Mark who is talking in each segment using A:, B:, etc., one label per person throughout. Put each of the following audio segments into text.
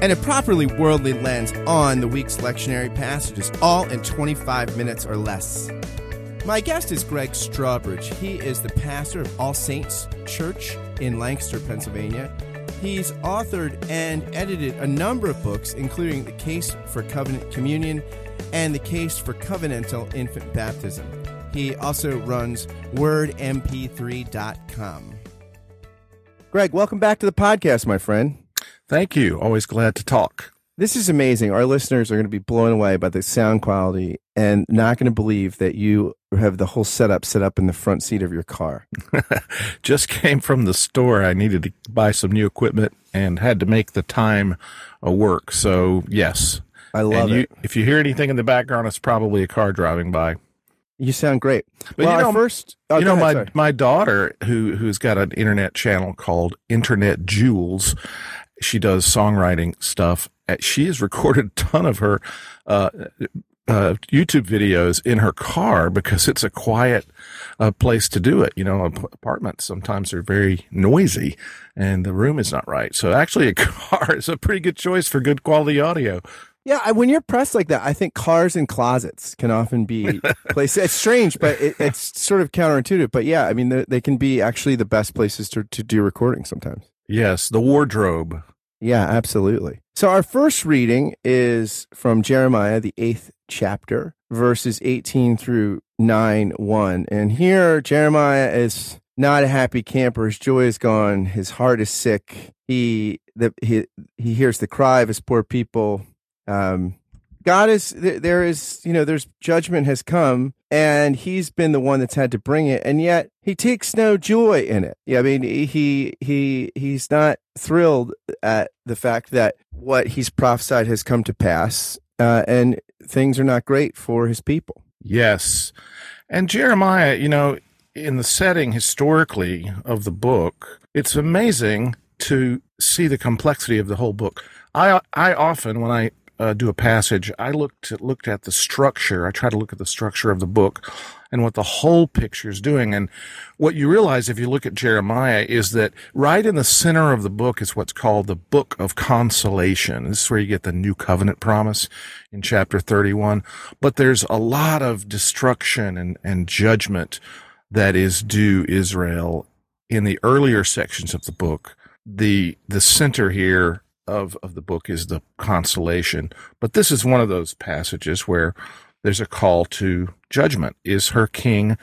A: and a properly worldly lens on the week's lectionary passages, all in 25 minutes or less. My guest is Greg Strawbridge. He is the pastor of All Saints Church in Lancaster, Pennsylvania. He's authored and edited a number of books, including The Case for Covenant Communion and The Case for Covenantal Infant Baptism. He also runs WordMP3.com. Greg, welcome back to the podcast, my friend.
B: Thank you. Always glad to talk.
A: This is amazing. Our listeners are going to be blown away by the sound quality and not going to believe that you have the whole setup set up in the front seat of your car.
B: Just came from the store. I needed to buy some new equipment and had to make the time work. So, yes.
A: I love
B: you,
A: it.
B: If you hear anything in the background, it's probably a car driving by.
A: You sound great.
B: But
A: well,
B: you know,
A: first, oh,
B: you know,
A: ahead,
B: my
A: sorry.
B: my daughter who who's got an internet channel called Internet Jewels. She does songwriting stuff. Uh, She has recorded a ton of her uh, uh, YouTube videos in her car because it's a quiet uh, place to do it. You know, ap- apartments sometimes are very noisy and the room is not right. So actually, a car is a pretty good choice for good quality audio.
A: Yeah, when you're pressed like that, I think cars and closets can often be places. It's strange, but it, it's sort of counterintuitive. But yeah, I mean, they, they can be actually the best places to, to do recording sometimes.
B: Yes, the wardrobe.
A: Yeah, absolutely. So our first reading is from Jeremiah, the eighth chapter, verses 18 through 9 1. And here, Jeremiah is not a happy camper. His joy is gone. His heart is sick. He, the, he, he hears the cry of his poor people. Um, God is, there there is, you know, there's judgment has come and he's been the one that's had to bring it. And yet he takes no joy in it. Yeah. I mean, he, he, he's not thrilled at the fact that what he's prophesied has come to pass. Uh, and things are not great for his people.
B: Yes. And Jeremiah, you know, in the setting historically of the book, it's amazing to see the complexity of the whole book. I I often when I uh, do a passage, I looked at, looked at the structure. I try to look at the structure of the book and what the whole picture is doing. And what you realize if you look at Jeremiah is that right in the center of the book is what's called the book of consolation. This is where you get the new covenant promise in chapter 31. But there's a lot of destruction and, and judgment that is due Israel in the earlier sections of the book. The, the center here of, of the book is the consolation. But this is one of those passages where there's a call to judgment. Is her king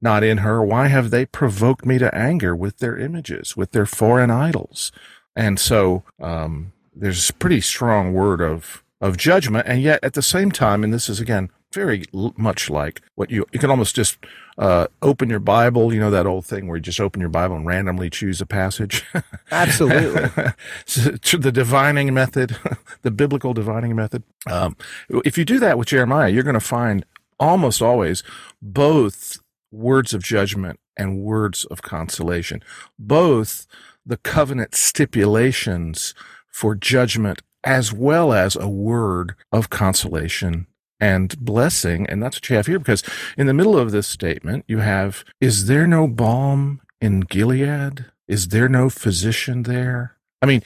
B: not in her? Why have they provoked me to anger with their images, with their foreign idols? And so, um, there's a pretty strong word of, of judgment. And yet at the same time, and this is again, very l- much like what you, you can almost just, uh, open your Bible, you know, that old thing where you just open your Bible and randomly choose a passage.
A: Absolutely.
B: So, the divining method, the biblical divining method. Um, if you do that with Jeremiah, you're going to find almost always both words of judgment and words of consolation, both the covenant stipulations for judgment as well as a word of consolation and blessing. And that's what you have here because in the middle of this statement, you have, is there no balm in Gilead? Is there no physician there? I mean,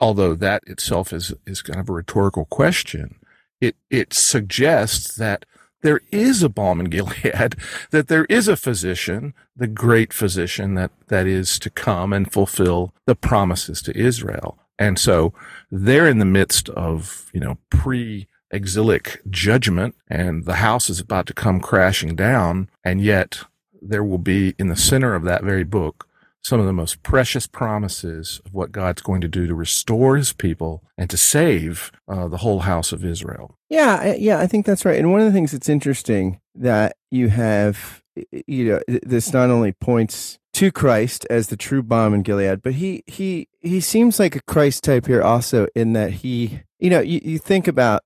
B: although that itself is, is kind of a rhetorical question, it, it suggests that there is a balm in Gilead, that there is a physician, the great physician that, that is to come and fulfill the promises to Israel. And so they're in the midst of, you know, pre exilic judgment and the house is about to come crashing down. And yet there will be in the center of that very book some of the most precious promises of what God's going to do to restore his people and to save uh, the whole house of Israel.
A: Yeah, yeah, I think that's right. And one of the things that's interesting that you have, you know, this not only points to Christ as the true balm in Gilead, but he he he seems like a Christ type here also in that he, you know, you, you think about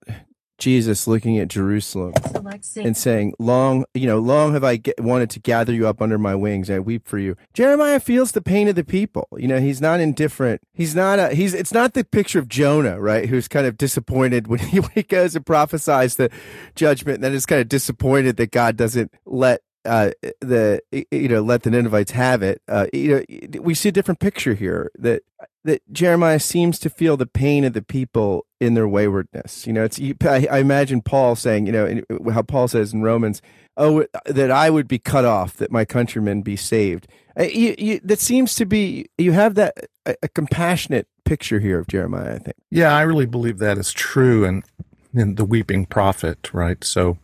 A: Jesus looking at Jerusalem and saying, "Long, you know, long have I get, wanted to gather you up under my wings. I weep for you." Jeremiah feels the pain of the people. You know, he's not indifferent. He's not a. He's. It's not the picture of Jonah, right? Who's kind of disappointed when he, when he goes and prophesies the judgment, and then is kind of disappointed that God doesn't let uh, the you know let the Ninevites have it. Uh, you know, we see a different picture here that that Jeremiah seems to feel the pain of the people in their waywardness. You know, it's I, I imagine Paul saying, you know, how Paul says in Romans, "Oh, that I would be cut off, that my countrymen be saved." Uh, you, you, that seems to be you have that a, a, compassionate picture here of Jeremiah. I think.
B: Yeah, I really believe that is true, and in the weeping prophet, right? So.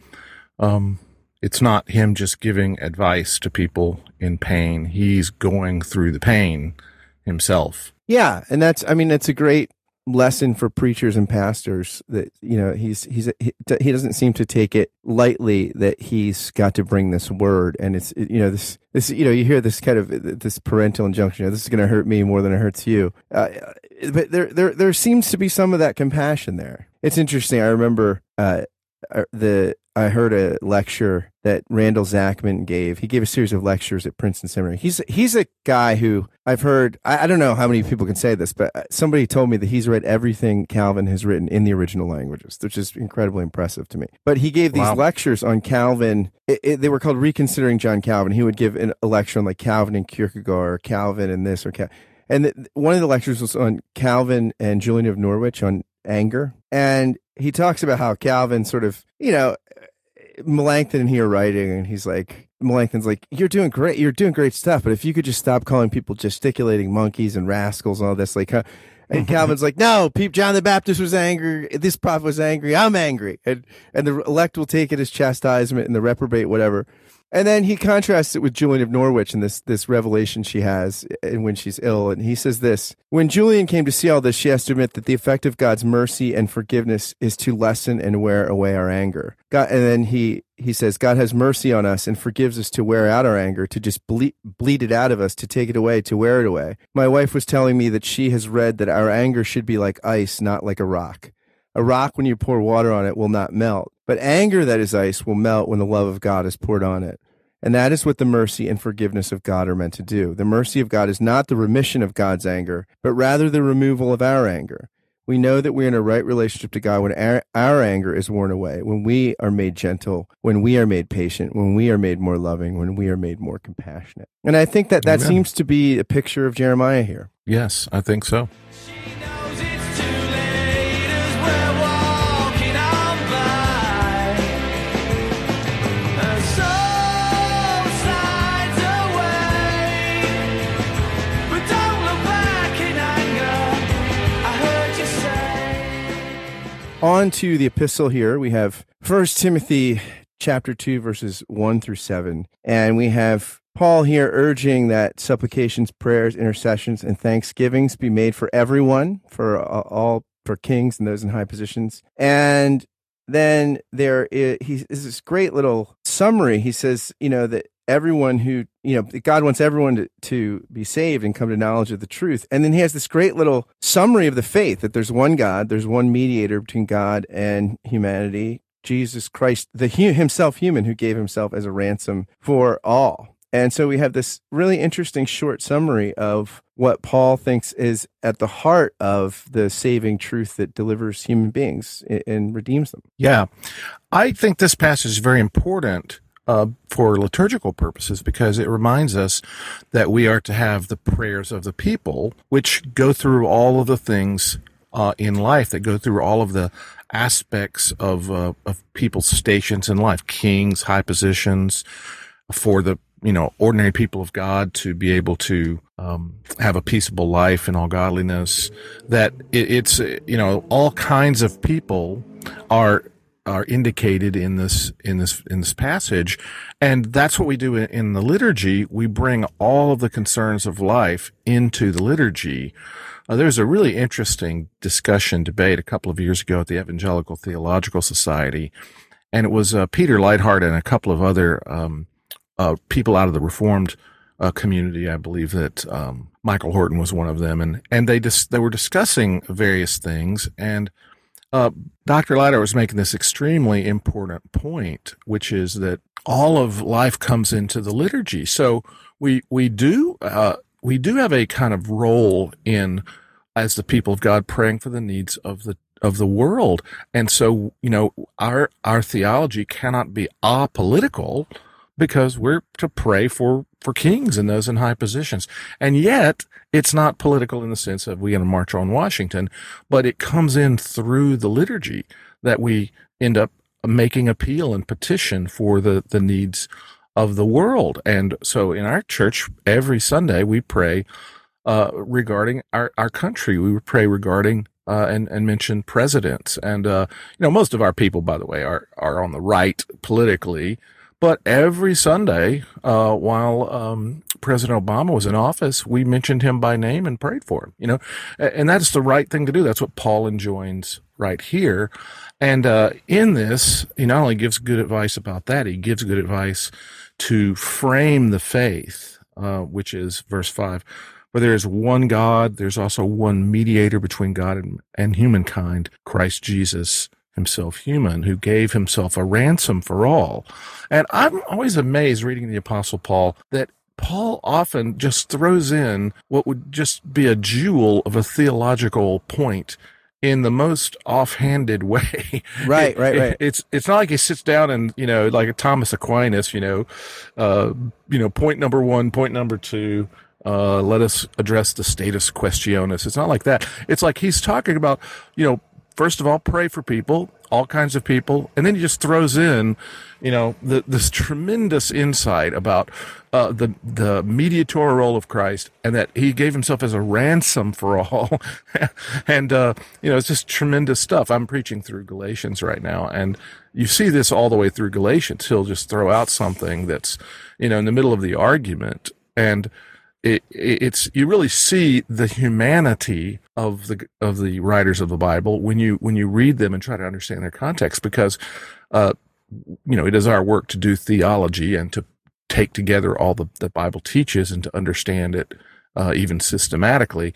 B: Um, it's not him just giving advice to people in pain. He's going through the pain himself.
A: Yeah, and that's I mean it's a great lesson for preachers and pastors that you know he's he's he, he doesn't seem to take it lightly that he's got to bring this word. And it's you know this this you know you hear this kind of this parental injunction you know, this is going to hurt me more than it hurts you. Uh, but there there there seems to be some of that compassion there. It's interesting i remember uh, uh the I heard a lecture that Randall Zachman gave. He gave a series of lectures at Princeton Seminary. He's he's a guy who I've heard. I, I, don't know how many people can say this, but uh, somebody told me that he's read everything Calvin has written in the original languages, which is incredibly impressive to me. But he gave these wow. lectures on Calvin. It, it, they were called Reconsidering John Calvin. He would give an, a lecture on like Calvin and Kierkegaard, or Calvin and this or Calvin. And the, one of the lectures was on Calvin and Julian of Norwich on anger. And he talks about how Calvin sort of, you know, Melanchthon in here writing, and he's like, Melanchthon's like, you're doing great, you're doing great stuff, but if you could just stop calling people gesticulating monkeys and rascals and all this, like, huh? and Calvin's like, no, Peep John the Baptist was angry, this prophet was angry, I'm angry, and and the elect will take it as chastisement, and the reprobate whatever. And then he contrasts it with Julian of Norwich and this this revelation she has and when she's ill. And he says this When Julian came to see all this, she has to admit that the effect of God's mercy and forgiveness is to lessen and wear away our anger. God, and then he he says, God has mercy on us and forgives us to wear out our anger, to just bleed, bleed it out of us, to take it away, to wear it away. My wife was telling me that she has read that our anger should be like ice, not like a rock. A rock, when you pour water on it, will not melt. But anger that is ice will melt when the love of God is poured on it. And that is what the mercy and forgiveness of God are meant to do. The mercy of God is not the remission of God's anger, but rather the removal of our anger. We know that we're in a right relationship to God when our, our, anger is worn away, when we are made gentle, when we are made patient, when we are made more loving, when we are made more compassionate. And I think that that Amen. seems to be a picture of Jeremiah here.
B: Yes, I think so.
A: On to the epistle here. We have First Timothy chapter 2 verses 1 through 7 and we have Paul here urging that supplications, prayers, intercessions and thanksgivings be made for everyone, for all for kings and those in high positions. And then there is, this great little summary. He says, you know, that everyone who you know god wants everyone to, to be saved and come to knowledge of the truth and then he has this great little summary of the faith that there's one god there's one mediator between god and humanity jesus christ the himself human who gave himself as a ransom for all and so we have this really interesting short summary of what Paul thinks is at the heart of the saving truth that delivers human beings and redeems them.
B: Yeah. I think this passage is very important uh, for liturgical purposes because it reminds us that we are to have the prayers of the people, which go through all of the things uh, in life, that go through all of the aspects of uh, of people's stations in life, kings, high positions, for the you know ordinary people of God to be able to um, have a peaceable life in all godliness. That it, it's you know all kinds of people are are indicated in this in this in this passage. And that's what we do in, the liturgy. We bring all of the concerns of life into the liturgy. Uh, there's a really interesting discussion debate a couple of years ago at the evangelical theological society. And it was uh, peter leithart and a couple of other um, uh, people out of the reformed uh, community. I believe that um, michael horton was one of them. And and they dis- they were discussing various things. And uh, Dr. Leithart was making this extremely important point, which is that all of life comes into the liturgy. So we we do uh, we do have a kind of role in as the people of God praying for the needs of the of the world. And so, you know, our our theology cannot be apolitical because we're to pray for for kings and those in high positions. And yet, it's not political in the sense of we're going to march on Washington, but it comes in through the liturgy that we end up making appeal and petition for the the needs of the world. And so in our church, every Sunday we pray uh, regarding our, our country. We pray regarding uh, and and mention presidents. And uh, you know, most of our people, by the way, are are on the right politically. But every Sunday, uh, while um, President Obama was in office, we mentioned him by name and prayed for him. You know, and that's the right thing to do. That's what Paul enjoins right here. And uh, in this, he not only gives good advice about that, he gives good advice to frame the faith, uh, which is verse five where there is one God, there's also one mediator between God and, and humankind, Christ Jesus himself human, who gave himself a ransom for all. And I'm always amazed reading the Apostle Paul that Paul often just throws in what would just be a jewel of a theological point in the most offhanded way.
A: Right, right, right.
B: it's it's not like he sits down and you know, like a Thomas Aquinas, you know, uh, you know, point number one, point number two, uh, let us address the status quaestionis. It's not like that. It's like he's talking about, you know, first of all, pray for people, all kinds of people, and then he just throws in, you know, the, this tremendous insight about uh, the the mediatorial role of Christ, and that He gave Himself as a ransom for all, and uh, you know, it's just tremendous stuff. I'm preaching through Galatians right now, and you see this all the way through Galatians. He'll just throw out something that's, you know, in the middle of the argument, and it, it's you really see the humanity of the of the writers of the Bible when you when you read them and try to understand their context because uh, you know it is our work to do theology and to take together all the the Bible teaches and to understand it uh, even systematically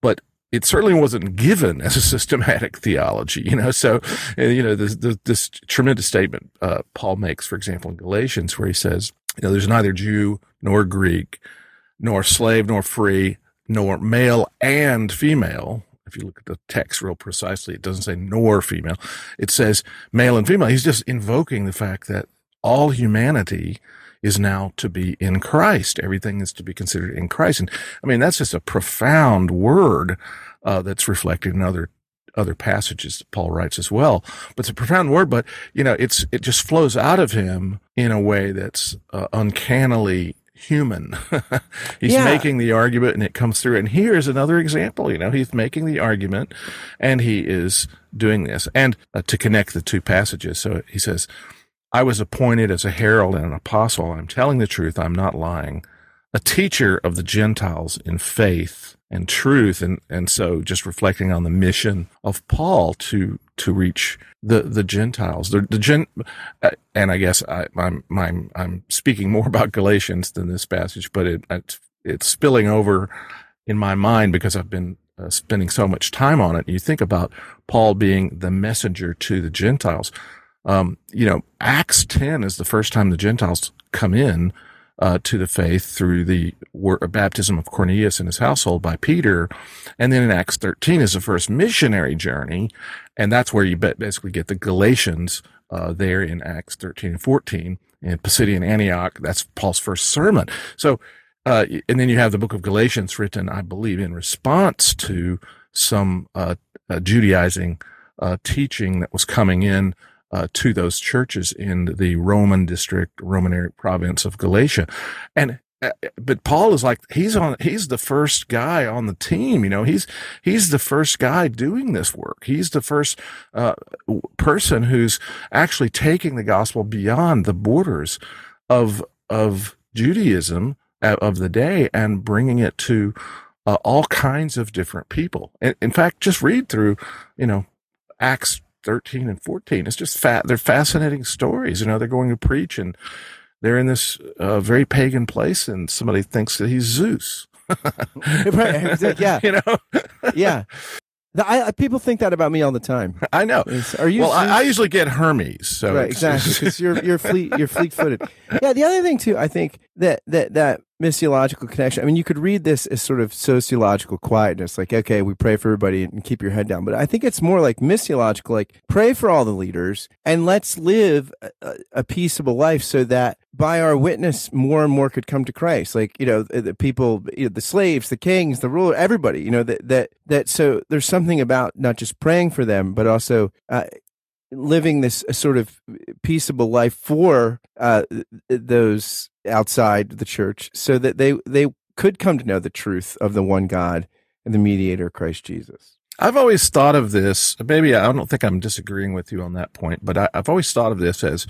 B: but it certainly wasn't given as a systematic theology, you know. So, you know, this, this, this tremendous statement uh, Paul makes, for example, in Galatians, where he says, you know, there's neither Jew nor Greek, nor slave nor free, nor male and female. If you look at the text real precisely, it doesn't say nor female. It says male and female. He's just invoking the fact that all humanity is now to be in Christ. Everything is to be considered in Christ. And I mean, that's just a profound word uh, that's reflected in other other passages that Paul writes as well. But it's a profound word, but you know, it's it just flows out of him in a way that's uh, uncannily human. he's yeah. making the argument and it comes through. And here's another example. You know, he's making the argument and he is doing this. And uh, to connect the two passages. So he says, I was appointed as a herald and an apostle. I'm telling the truth. I'm not lying. A teacher of the Gentiles in faith and truth. And, and so just reflecting on the mission of Paul to to reach the the Gentiles. The, the gen, uh, and I guess I, am I'm, I'm I'm speaking more about Galatians than this passage, but it it's, it's spilling over in my mind because I've been uh, spending so much time on it. You think about Paul being the messenger to the Gentiles. Um, you know, Acts 10 is the first time the Gentiles come in uh, to the faith through the baptism of Cornelius and his household by Peter. And then in Acts 13 is the first missionary journey. And that's where you basically get the Galatians uh, there in Acts 13 and 14 in Pisidian Antioch. That's Paul's first sermon. So, uh, and then you have the book of Galatians written, I believe, in response to some uh, uh, Judaizing uh, teaching that was coming in uh, to those churches in the Roman district, Roman province of Galatia. And uh, but Paul is like he's on he's the first guy on the team you know he's he's the first guy doing this work he's the first uh, person who's actually taking the gospel beyond the borders of of Judaism uh, of the day and bringing it to uh, all kinds of different people in, in fact just read through you know Acts 13 and 14. It's just fat. They're fascinating stories. You know, they're going to preach and they're in this uh, very pagan place and somebody thinks that he's Zeus.
A: yeah.
B: You know?
A: yeah. The, I, people think that about me all the time.
B: I know.
A: Are you?
B: well, I, I usually get Hermes. So
A: right, exactly, because you're you're fleet you're fleet footed. Yeah, the other thing too, I think that that that missiological connection. I mean, you could read this as sort of sociological quietness, like okay, we pray for everybody and keep your head down. But I think it's more like missiological, like pray for all the leaders and let's live a, a- peaceable life, so that by our witness, more and more could come to Christ. Like you know, the the people, you know, the slaves, the kings, the ruler, everybody. You know that that that. So there's something about not just praying for them, but also. Uh, living this uh, sort of peaceable life for uh, those outside the church, so that they they could come to know the truth of the one God and the mediator Christ Jesus.
B: I've always thought of this. Maybe I don't think I'm disagreeing with you on that point, but I, I've always thought of this as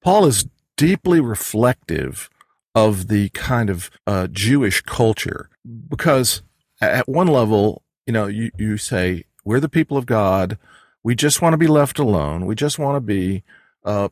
B: Paul is deeply reflective of the kind of uh, Jewish culture because at one level, you know, you, you say we're the people of God. We just want to be left alone. We just want to be uh,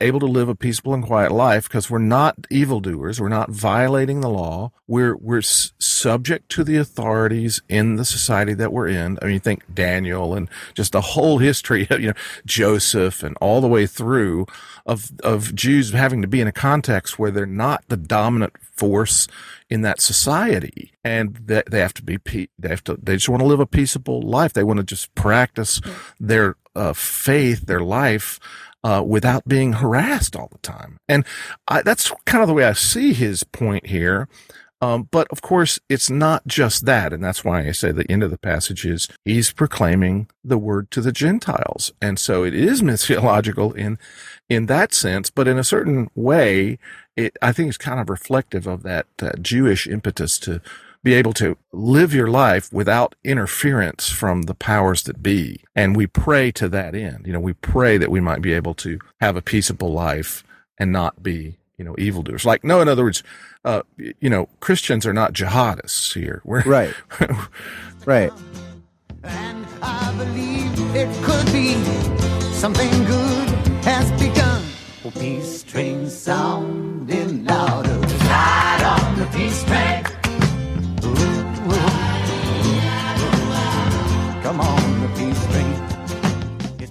B: able to live a peaceful and quiet life because we're not evildoers. We're not violating the law. We're we're subject to the authorities in the society that we're in. I mean, think Daniel and just the whole history of you know Joseph and all the way through of of Jews having to be in a context where they're not the dominant force in that society. And that they have to be they have to they just want to live a peaceable life. They want to just practice their uh, faith their life uh, without being harassed all the time. And I, that's kind of the way i see his point here um, but of course, it's not just that. And that's why I say the end of the passage is he's proclaiming the word to the Gentiles. And so it is missiological in, in that sense, but in a certain way, it, I think it's kind of reflective of that uh, Jewish impetus to be able to live your life without interference from the powers that be. And we pray to that end. You know, we pray that we might be able to have a peaceable life and not be, you know, evildoers. Like, no, in other words, uh, you know, Christians are not jihadists here. We're
A: Right, right.
C: And I believe it could be something good has begun. Oh, peace train sounding louder. Ride on the peace train. Ooh, Come on, the peace train.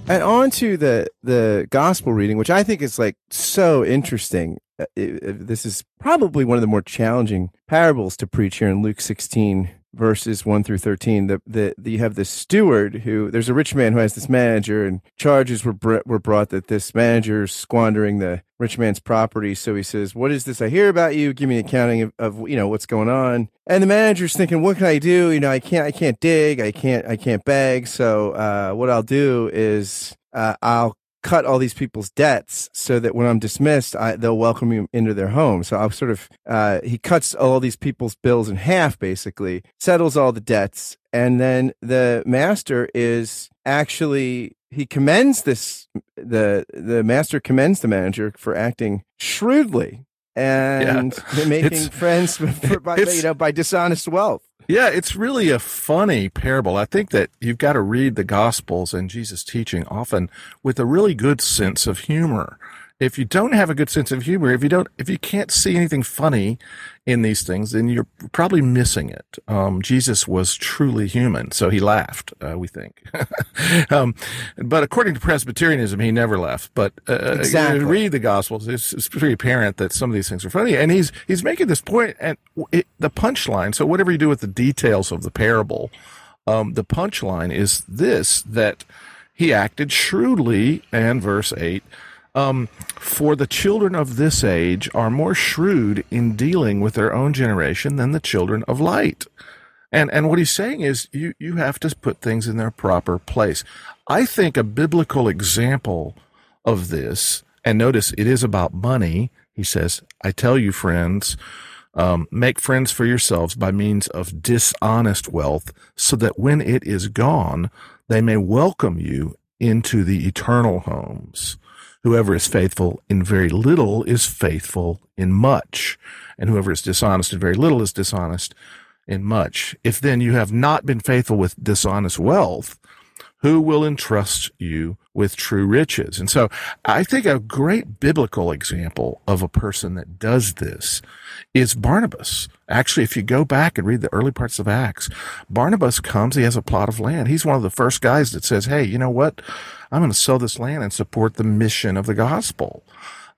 A: And on to the the gospel reading, which I think is like so interesting. Uh, it- it- this is probably one of the more challenging parables to preach here in Luke 16 verses 1 through 13 the, the, the you have this steward who there's a rich man who has this manager and charges were br- were brought that this manager is squandering the rich man's property. So he says what is this i hear about you? Give me an accounting of, of you know what's going on. And the manager's thinking what can i do? You know i can't i can't dig. I can't i can't beg. So uh, what i'll do is uh, i'll cut all these people's debts so that when I'm dismissed, I, they'll welcome me into their home. So I'll sort of, uh, he cuts all these people's bills in half, basically, settles all the debts. And then the master is actually, he commends this, the, the master commends the manager for acting shrewdly and making
B: It's-
A: friends for, by, you know, by dishonest wealth.
B: Yeah, it's really a funny parable. I think that you've got to read the Gospels and Jesus' teaching often with a really good sense of humor. If you don't have a good sense of humor, if you don't, if you can't see anything funny in these things, then you're probably missing it. Um, Jesus was truly human, so he laughed. Uh, we think, um, but according to Presbyterianism, he never laughed. But uh,
A: Exactly.
B: you read the Gospels, it's, it's pretty apparent that some of these things are funny, and he's he's making this point, and it, the punchline. So whatever you do with the details of the parable, um, the punchline is this: that he acted shrewdly, and verse eight. Um, for the children of this age are more shrewd in dealing with their own generation than the children of light. And and what he's saying is you you have to put things in their proper place. I think a biblical example of this, and notice it is about money. He says, "I tell you, friends." Um, make friends for yourselves by means of dishonest wealth, so that when it is gone, they may welcome you into the eternal homes. Whoever is faithful in very little is faithful in much, and whoever is dishonest in very little is dishonest in much. If then you have not been faithful with dishonest wealth, who will entrust you with true riches. And so I think a great biblical example of a person that does this is Barnabas. Actually, if you go back and read the early parts of Acts, Barnabas comes, he has a plot of land. He's one of the first guys that says, Hey, you know what? I'm going to sell this land and support the mission of the gospel.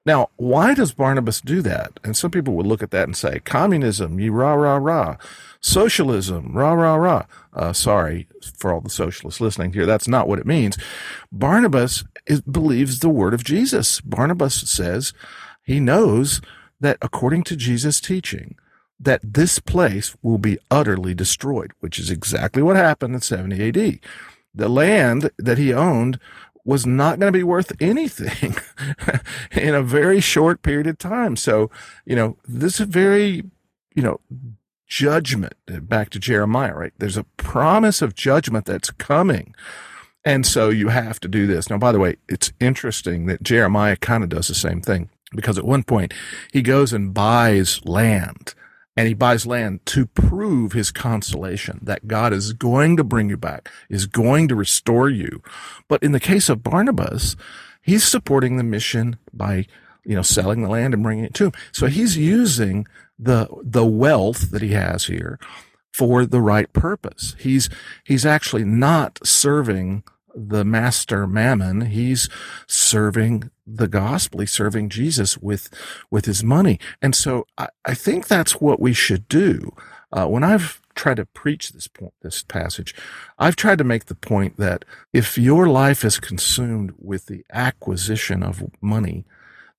B: Now, why does Barnabas do that? And some people would look at that and say, communism, ye rah, rah, rah. Socialism, rah, rah, rah. Uh, sorry for all the socialists listening here. That's not what it means. Barnabas is, believes the word of Jesus. Barnabas says he knows that according to Jesus' teaching, that this place will be utterly destroyed, which is exactly what happened in 70 AD. The land that he owned was not going to be worth anything in a very short period of time. So, you know, this is very, you know, judgment back to Jeremiah, right? There's a promise of judgment that's coming. And so you have to do this. Now, by the way, it's interesting that Jeremiah kind of does the same thing because at one point he goes and buys land and he buys land to prove his consolation that God is going to bring you back, is going to restore you. But in the case of Barnabas, he's supporting the mission by, you know, selling the land and bringing it to him. So he's using the, the wealth that he has here for the right purpose. He's, he's actually not serving the master mammon. He's serving the gospel. He's serving Jesus with, with his money. And so I, I think that's what we should do. Uh, when I've tried to preach this point, this passage, I've tried to make the point that if your life is consumed with the acquisition of money,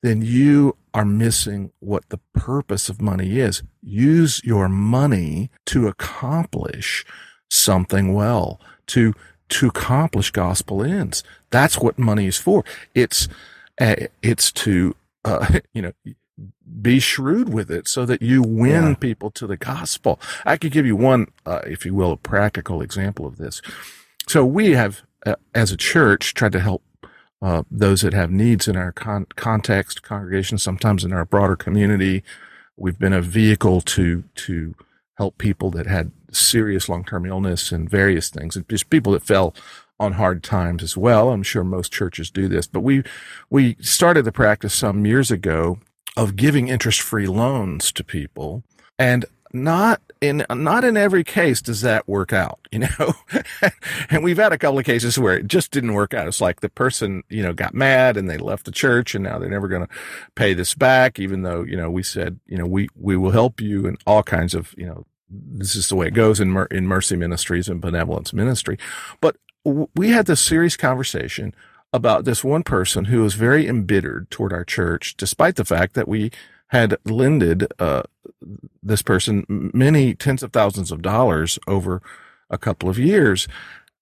B: then you are missing what the purpose of money is. Use your money to accomplish something well, to to accomplish gospel ends. That's what money is for. It's it's to uh, you know be shrewd with it so that you win yeah. people to the gospel. I could give you one, uh, if you will, a practical example of this. So we have, uh, as a church, tried to help uh, those that have needs in our con- context, congregation, sometimes in our broader community. We've been a vehicle to to help people that had serious long-term illness and various things, and just people that fell on hard times as well. I'm sure most churches do this, but we we started the practice some years ago of giving interest-free loans to people, and not in not in every case does that work out, you know. and we've had a couple of cases where it just didn't work out. It's like the person, you know, got mad and they left the church and now they're never going to pay this back, even though, you know, we said, you know, we, we will help you and all kinds of, you know, this is the way it goes in, in mercy ministries and benevolence ministry. But we had this serious conversation about this one person who was very embittered toward our church, despite the fact that we had lended uh, this person many tens of thousands of dollars over a couple of years.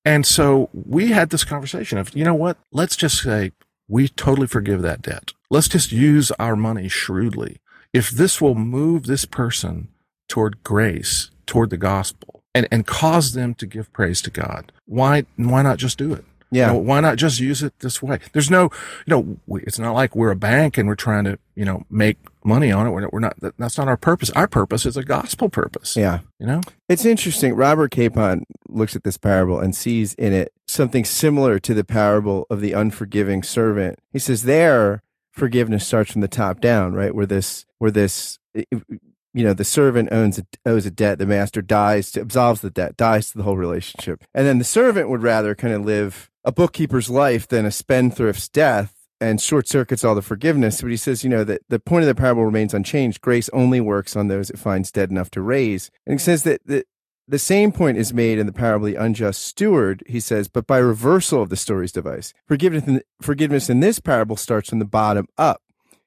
B: And so we had this conversation of, you know what? Let's just say we totally forgive that debt. Let's just use our money shrewdly. If this will move this person toward grace, toward the gospel, and, and cause them to give praise to God, why, why not just do it?
A: Yeah.
B: You know, why not just use it this way? There's no, you know, we, it's not like we're a bank and we're trying to, you know, make money on it. We're, we're not, that, that's not our purpose. Our purpose is a gospel purpose.
A: Yeah.
B: You know,
A: it's interesting. Robert Capon looks at this parable and sees in it something similar to the parable of the unforgiving servant. He says there, forgiveness starts from the top down, right? Where this, where this, you know, the servant owns a, owes a debt, the master dies to absolves the debt, dies to the whole relationship. And then the servant would rather kind of live a bookkeeper's life than a spendthrift's death and short circuits all the forgiveness. But he says, you know, that the point of the parable remains unchanged. Grace only works on those it finds dead enough to raise. And he says that the, the same point is made in the parable of the unjust steward, he says, but by reversal of the story's device. Forgiveness in, forgiveness in this parable starts from the bottom up.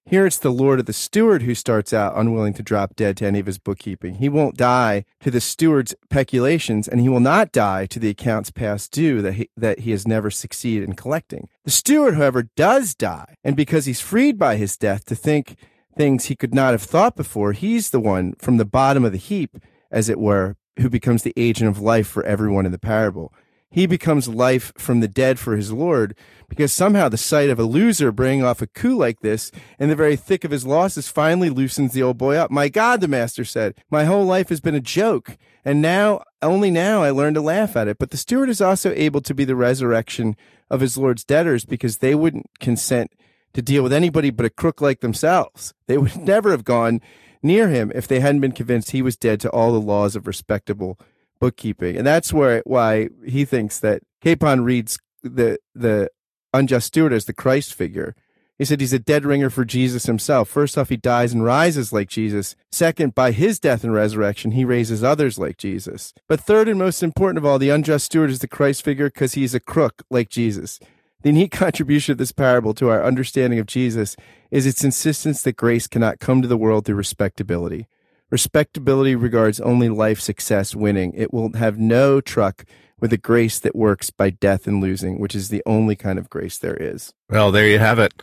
A: Here it's the Lord of the steward who starts out unwilling to drop dead to any of his bookkeeping. He won't die to the steward's peculations, and he will not die to the accounts past due that he, that he has never succeeded in collecting. The steward, however, does die, and because he's freed by his death to think things he could not have thought before, he's the one from the bottom of the heap, as it were, who becomes the agent of life for everyone in the parable. He becomes life from the dead for his Lord because somehow the sight of a loser bringing off a coup like this in the very thick of his losses finally loosens the old boy up. My God, the master said, my whole life has been a joke. And now, only now I learn to laugh at it. But the steward is also able to be the resurrection of his Lord's debtors because they wouldn't consent to deal with anybody but a crook like themselves. They would never have gone near him if they hadn't been convinced he was dead to all the laws of respectable bookkeeping. And that's where why he thinks that Capon reads the the unjust steward as the Christ figure. He said he's a dead ringer for Jesus himself. First off, he dies and rises like Jesus. Second, by his death and resurrection, he raises others like Jesus. But third and most important of all, the unjust steward is the Christ figure because he's a crook like Jesus. The unique contribution of this parable to our understanding of Jesus is its insistence that grace cannot come to the world through respectability. Respectability regards only life success winning. It will have no truck with a grace that works by death and losing, which is the only kind of grace there is.
B: Well, there you have it.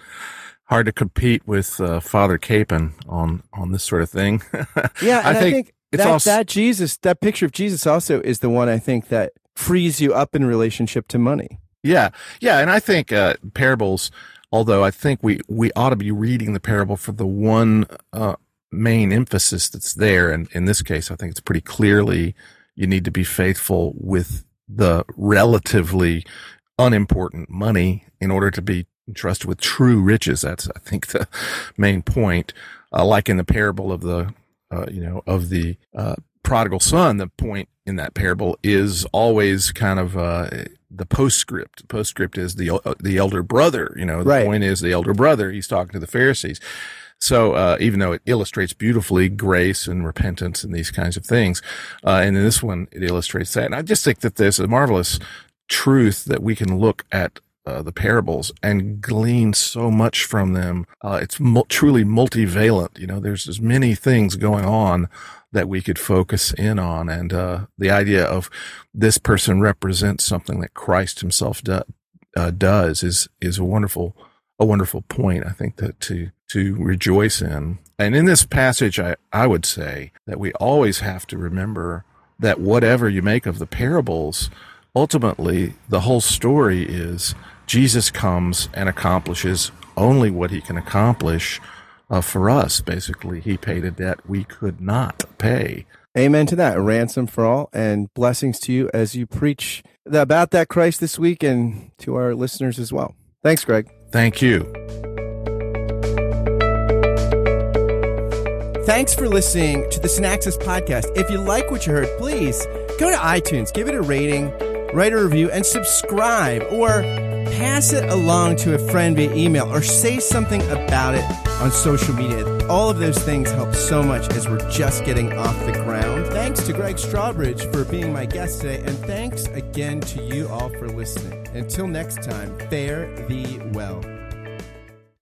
B: Hard to compete with uh, Father Capon on on this sort of thing.
A: yeah, and I think, I think that, also- that Jesus, that picture of Jesus, also is the one I think that frees you up in relationship to money.
B: Yeah, yeah, and I think uh, parables. Although I think we we ought to be reading the parable for the one uh, main emphasis that's there, and in this case, I think it's pretty clearly you need to be faithful with the relatively unimportant money in order to be entrusted with true riches. That's, I think, the main point. Uh, like in the parable of the, uh, you know, of the uh, prodigal son, the point in that parable is always kind of uh, the postscript. The postscript is the uh, the elder brother. You know, the right. point is the elder brother. He's talking to the Pharisees. So uh, even though it illustrates beautifully grace and repentance and these kinds of things, uh, and in this one it illustrates that. And I just think that there's a marvelous truth that we can look at uh, the parables and glean so much from them. Uh, it's truly multivalent. You know, there's as many things going on that we could focus in on. And, uh, the idea of this person represents something that Christ himself do, uh, does is, is a wonderful, a wonderful point. I think that to, to rejoice in. And in this passage, I, I would say that we always have to remember that whatever you make of the parables, ultimately the whole story is Jesus comes and accomplishes only what he can accomplish uh, for us. Basically, he paid a debt we could not pay.
A: Amen to that. Ransom for all and blessings to you as you preach about that Christ this week and to our listeners as well. Thanks, Greg.
B: Thank you.
A: Thanks for listening to the Synaxis podcast. If you like what you heard, please go to iTunes, give it a rating, write a review, and subscribe, or pass it along to a friend via email, or say something about it on social media. All of those things help so much as we're just getting off the ground. Thanks to Greg Strawbridge for being my guest today, and thanks again to you all for listening. Until next time, fare thee well.